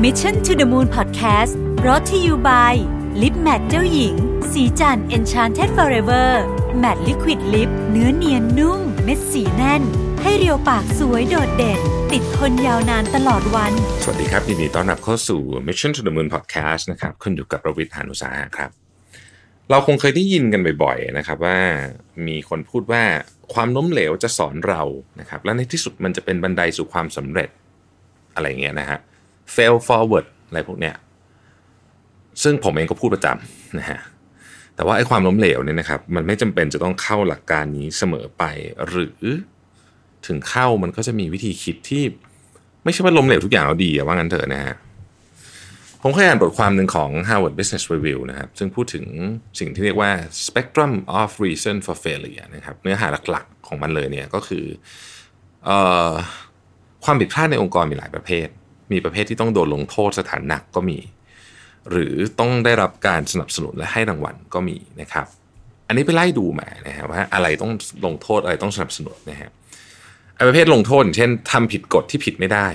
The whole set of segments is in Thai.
Mission to the Moon Podcast รอ t ธออยู่ by ลิปแมทเจ้าหญิง สีจัน Enchanted Forever Matte Liquid Lip เนื้อเนียนนุ่ม เม็ดสีแน่น ให้เรียวปากสวยโดดเด่น ติดทนยาวนานตลอดวัน สวัสดีครับยินดีต้อนรับเข้าสู่ Mission to the Moon Podcast นะครับคุณอยู่กับประวิทย์หานุสาหะครับ เราคงเคยได้ยินกันบ่อยๆนะครับว่ามีคนพูดว่าความล้มเหลวจะสอนเรานะครับและในที่สุดมันจะเป็นบันไดสู่ความสำเร็จอะไรเงี้ยนะฮะ fail forward อะไรพวกเนี้ยซึ่งผมเองก็พูดประจำนะฮะแต่ว่าไอ้ความล้มเหลวเนี่ยนะครับ มันไม่จำเป็นจะต้องเข้าหลักการนี้เสมอไป หรือถึงเข้ามันก็จะมีวิธีคิดที่ไม่ใช่ว่าล้มเหลวทุกอย่างเราดีอะว่างั้นเถอะนะฮะผมเคยอ่านบทความหนึ่งของ Harvard Business Review นะครับ ซึ่งพูดถึงสิ่งที่เรียกว่า spectrum of reason for failure นะครับ เนื้อหาหลักๆของมันเลยเนี่ยก็คือออความผิดพลาดในองค์กรมีหลายประเภท มีประเภทที่ต้องโดนลงโทษสถานหนักก็มี หรือต้องได้รับการสนับสนุนและให้รางวัลก็มีนะครับ อันนี้ไปไล่ดูมานะฮะว่าอะไรต้องลงโทษอะไรต้องสนับสนุนนะฮะไอ้ประเภทลงโทษอย่างเช่นทำผิดกฎที่ผิดไม่ได้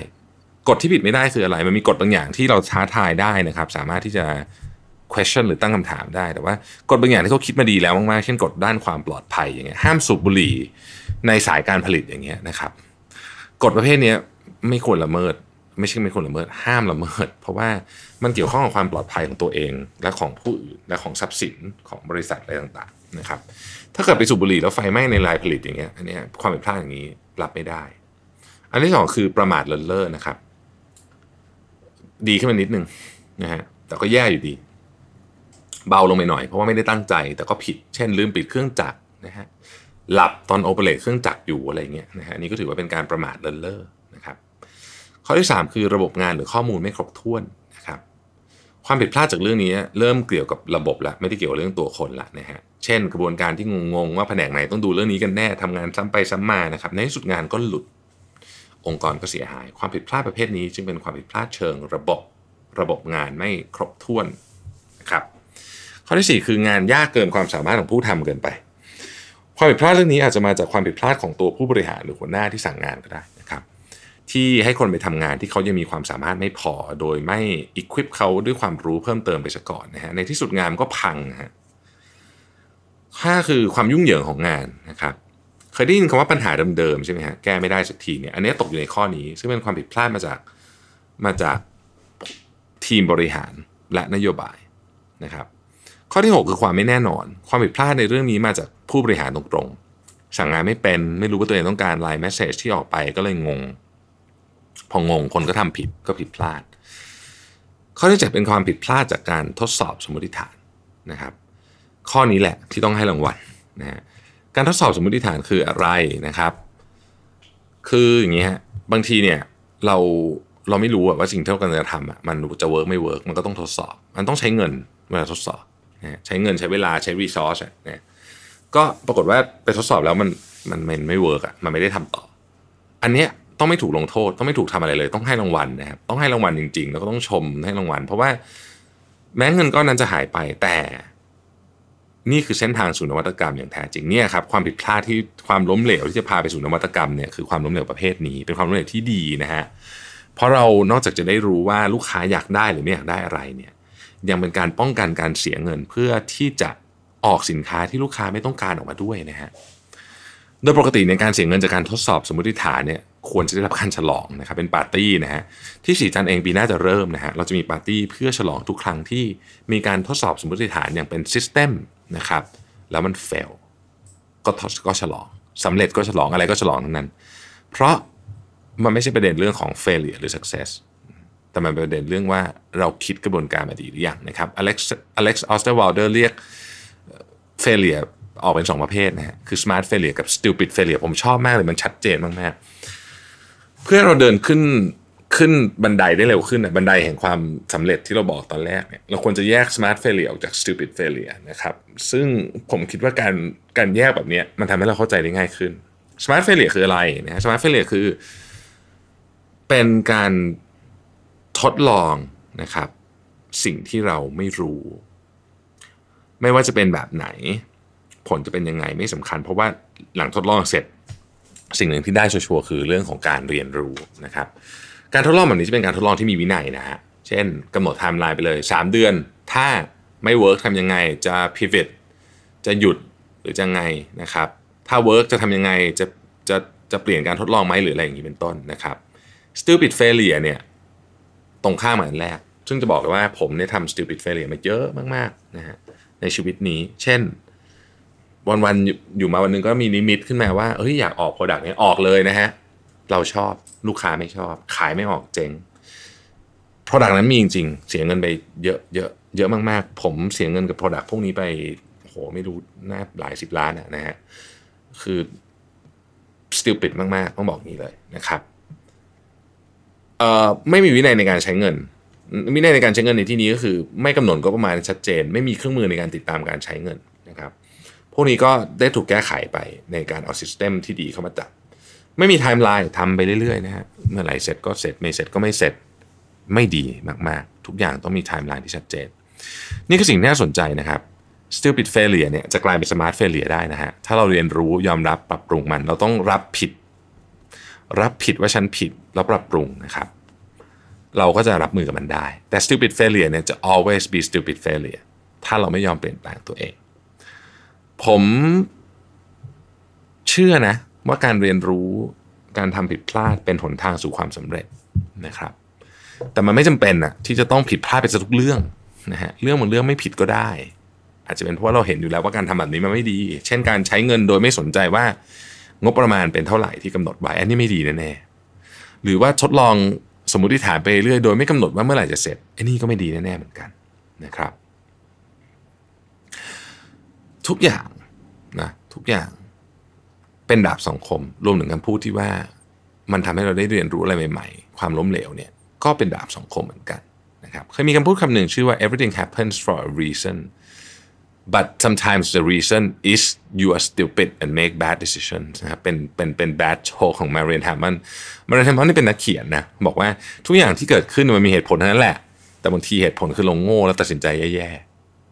กฎที่ผิดไม่ได้คืออะไร มันมีกฎบางอย่างที่เราท้าทายได้นะครับ สามารถที่จะ question หรือตั้งคำถามได้ แต่ว่ากฎบางอย่างที่เขาคิดมาดีแล้วมากๆ เช่นกฎด้านความปลอดภัยอย่างเงี้ย ห้ามสูบบุหรี่ในสายการผลิตอย่างเงี้ยนะครับ กฎประเภทนี้ไม่ควรละเมิด ไม่ใช่ไม่ควรละเมิดห้ามละเมิด เพราะว่ามันเกี่ยวข้องกับความปลอดภัยของตัวเอง และของผู้อื่นและของทรัพย์สินของบริษัทอะไรต่างๆนะครับ ถ้าเกิดไปสูบบุหรี่แล้วไฟไหม้ในลายผลิตอย่างเงี้ยอันนี้ความผิดพลาดอย่างนี้รับไม่ได้ อันที่สองคือประมาทเลินเล่อนะครับ ดีขึ้นมานิดนึงนะฮะแต่ก็แย่อยู่ดี เบาลงไปหน่อยเพราะว่าไม่ได้ตั้งใจ แต่ก็ผิดเช่นลืมปิดเครื่องจักรนะฮะหลับตอนโอเปเรตเครื่องจักรอยู่อะไรเงี้ยนะฮะนนี้ก็ถือว่าเป็นการประมาทเลินเล่อ ข้อที่ 3 คือระบบงานหรือข้อมูลไม่ครบถ้วนนะครับความผิดพลาดจากเรื่องนี้เริ่มเกี่ยวกับระบบละไม่ได้เกี่ยวกับเรื่องตัวคนละนะฮะเช่น กระบวนการที่งงๆว่าแผนกไหนต้องดูเรื่องนี้กันแน่ทำงานซ้ำไปซ้ำมานะครับในที่สุดงานก็หลุด องค์กรก็เสียหาย ความผิดพลาดประเภทนี้ จึงเป็นความผิดพลาดเชิงระบบระบบงานไม่ครบถ้วนนะครับข้อที่ 4 คืองานยากเกินความสามารถของผู้ทำเกินไป ความผิดพลาดเรื่องนี้อาจจะมาจากความผิดพลาดของตัวผู้บริหารหรือหัวหน้าที่สั่งงานก็ได้นะครับ ที่ให้คนไปทำงานที่เขายังมีความสามารถไม่พอ โดยไม่อิควิปเขาด้วยความรู้เพิ่มเติมไปซะก่อนนะฮะในที่สุดงานก็พังนะฮะห้าคือความยุ่งเหยิงของงานนะครับเคยได้ยินคำว่าปัญหาเดิมๆใช่ไหมฮะแก้ไม่ได้สักทีเนี่ยอันนี้ตกอยู่ในข้อนี้ ซึ่งเป็นความผิดพลาดมาจากมาจากทีมบริหารและนโยบายนะครับ ข้อที่ 6 คือความไม่แน่นอน ความผิดพลาดในเรื่องนี้มาจากผู้บริหารตรงๆสั่งงานไม่เป็นไม่รู้ว่าตัวเองต้องการอะไร message ที่ออกไปก็เลยงง พองงคนก็ทำผิดก็ผิดพลาด ข้อที่7เป็นความผิดพลาดจากการทดสอบสมมติฐานนะครับ ข้อนี้แหละที่ต้องให้รางวัลนะฮะการทดสอบสมมติฐานคืออะไรนะครับ คืออย่างนี้ฮะบางทีเนี่ยเราเราไม่รู้ว่าสิ่งที่เรากำลังจะทำอะมันจะ work ไม่ work มันก็ต้องทดสอบ มันต้องใช้เงินเวลาทดสอบนะใช้เงินใช้เวลาใช้ resource อะนะก็ปรากฏว่าไปทดสอบแล้วมันมันมันไม่ work อะมันไม่ได้ทำต่อ อันเนี้ย ต้องไม่ถูกลงโทษ ต้องไม่ถูกทำอะไรเลย ต้องให้รางวัลนะครับต้องให้รางวัลจริง ๆ แล้วก็ต้องชมให้รางวัล เพราะว่าแม้เงินก้อนนั้นจะหายไปแต่ นี่คือเส้นทางสู่นวัตกรรมอย่างแท้จริงเนี่ยครับความผิดพลาดที่ความล้มเหลวที่จะพาไปสู่นวัตกรรมเนี่ยคือความล้มเหลวประเภทนี้ เป็นความล้มเหลวที่ดีนะฮะเพราะเรานอกจากจะได้รู้ว่าลูกค้าอยากได้หรือไม่อยากได้อะไรเนี่ยยังเป็นการป้องกันการเสียเงินเพื่อที่จะออกสินค้าที่ลูกค้าไม่ต้องการออกมาด้วยนะฮะโดยปกติในการเสียเงินจากการทดสอบสมมติฐานเนี่ย ควรจะได้รับการฉลองนะครับเป็นปาร์ตี้นะฮะที่ศรีจันทร์เองปีหน้าจะเริ่มนะฮะเราจะมีปาร์ตี้เพื่อฉลองทุกครั้งที่มีการทดสอบสมมติฐานอย่างเป็น system นะครับแล้วมัน fail ก็ก็ฉลองสำเร็จก็ฉลองอะไรก็ฉลองทั้งนั้น เพราะมันไม่ใช่ประเด็นเรื่องของ failure หรือ success แต่มันเป็นประเด็นเรื่องว่าเราคิดกระบวนการมาดีหรือยังนะครับ Alex Alex Osterwalder แยก failure ออกเป็นสองประเภทนะฮะคือ smart failure กับ stupid failure ผมชอบมากเลย มันชัดเจนมากๆ เพื่อเราเดินขึ้นขึ้นบันไดได้เร็วขึ้นนะบันไดแห่งความสำเร็จที่เราบอกตอนแรกเนี่ยเราควรจะแยก smart failure ออกจาก stupid failure นะครับซึ่งผมคิดว่าการการแยกแบบนี้มันทำให้เราเข้าใจได้ง่ายขึ้น smart failure คืออะไรนะ smart failure คือ เป็นการทดลองนะครับ สิ่งที่เราไม่รู้ ไม่ว่าจะเป็นแบบไหน ผลจะเป็นยังไงไม่สำคัญ เพราะว่าหลังทดลองเสร็จ สิ่งหนึ่งที่ได้ชัวร์คือเรื่องของการเรียนรู้นะครับ การทดลองแบบนี้จะเป็นการทดลองที่มีวินัยนะฮะเช่นกำหนดไทม์ไลน์ไปเลย 3 เดือน ถ้าไม่ work ทำยังไงจะ pivot จะหยุดหรือจะไงนะครับ ถ้า work จะทำยังไงจะจะจะเปลี่ยนการทดลองไหมหรืออะไรอย่างนี้เป็นต้นนะครับ stupid failure เนี่ยตรงข้ามกับอันแรก ซึ่งจะบอกเลยว่าผมเนี่ยทำ stupid failure มาเยอะมากๆนะฮะในชีวิตนี้ เช่น วันวันๆอยู่มาวันหนึ่งก็มีนิมิตขึ้นมาว่าเฮ้ยอยากออก product นี้ออกเลยนะฮะ เราชอบลูกค้าไม่ชอบ ขายไม่ออกเจ๊ง Product นั้นมีจริงๆ เสียเงินไปเยอะเยอะเยอะมากๆ ผมเสียเงินกับ Product พวกนี้ไปโหไม่รู้น่าหลายสิบล้านอะนะฮะคือ stupid มากๆ ต้องบอกนี้เลยนะครับเอ่อไม่มีวินัยในการใช้เงินวินัยในการใช้เงินในที่นี้ก็คือ ไม่กำหนดงบประมาณชัดเจน ไม่มีเครื่องมือในการติดตามการใช้เงินนะครับ พวกนี้ก็ได้ถูกแก้ไขไปในการเอา system ที่ดีเข้ามาจับ ไม่มีไทม์ไลน์ทำไปเรื่อยๆนะฮะเมื่อไหร่เสร็จก็เสร็จไม่เสร็จก็ไม่เสร็จไม่ดีมากๆ ทุกอย่างต้องมีไทม์ไลน์ที่ชัดเจน นี่คือสิ่งที่น่าสนใจนะครับ stupid failure เนี่ยจะกลายเป็น smart failure ได้นะฮะถ้าเราเรียนรู้ยอมรับปรับปรุงมัน เราต้องรับผิด รับผิดว่าฉันผิดแล้วปรับปรุงนะครับเราก็จะรับมือกับมันได้ แต่ stupid failure เนี่ยจะ always be stupid failure ถ้าเราไม่ยอมเปลี่ยนแปลงตัวเอง ผมเชื่อนะ ว่าการเรียนรู้การทำผิดพลาดเป็นหนทางสู่ความสำเร็จนะครับ แต่มันไม่จำเป็นอะที่จะต้องผิดพลาดไปซะทุกเรื่องนะฮะเรื่องบางเรื่องไม่ผิดก็ได้ อาจจะเป็นเพราะเราเห็นอยู่แล้วว่าการทำแบบนี้มันไม่ดี เช่นการใช้เงินโดยไม่สนใจว่างบประมาณเป็นเท่าไหร่ที่กำหนดไว้อันนี้ไม่ดีแน่ๆหรือว่าทดลองสมมติฐานไปเรื่อยโดยไม่กำหนดว่าเมื่อไหร่จะเสร็จอันนี้ก็ไม่ดีแน่ๆเหมือนกันนะครับ ทุกอย่างนะทุกอย่างเป็นดาบสองคม รวมถึงคำพูดที่ว่ามันทำให้เราได้เรียนรู้อะไรใหม่ๆ ความล้มเหลวเนี่ยก็เป็นดาบสองคมเหมือนกันนะครับเคยมีคำพูดคำหนึ่งชื่อว่า everything happens for a reason but sometimes the reason is you are stupid and make bad decisions นะครับเป็นเป็นเป็น bad joke ของ Marian Hammond Marian Hammond นี่เป็นนักเขียนนะบอกว่าทุกอย่างที่เกิดขึ้นมันมีเหตุผลเท่านั้นแหละ แต่บางทีเหตุผลคือเราโง่แล้วตัดสินใจแย่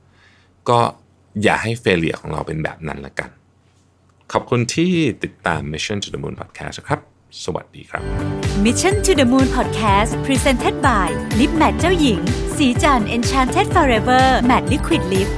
ๆก็ อย่าให้เฟลเลียของเราเป็นแบบนั้นละกัน ขอบคุณที่ติดตาม Mission to the Moon Podcast ครับ สวัสดีครับ Mission to the Moon Podcast Presented by Lip Matte เจ้าหญิง สีจัน Enchanted Forever Matte Liquid Lip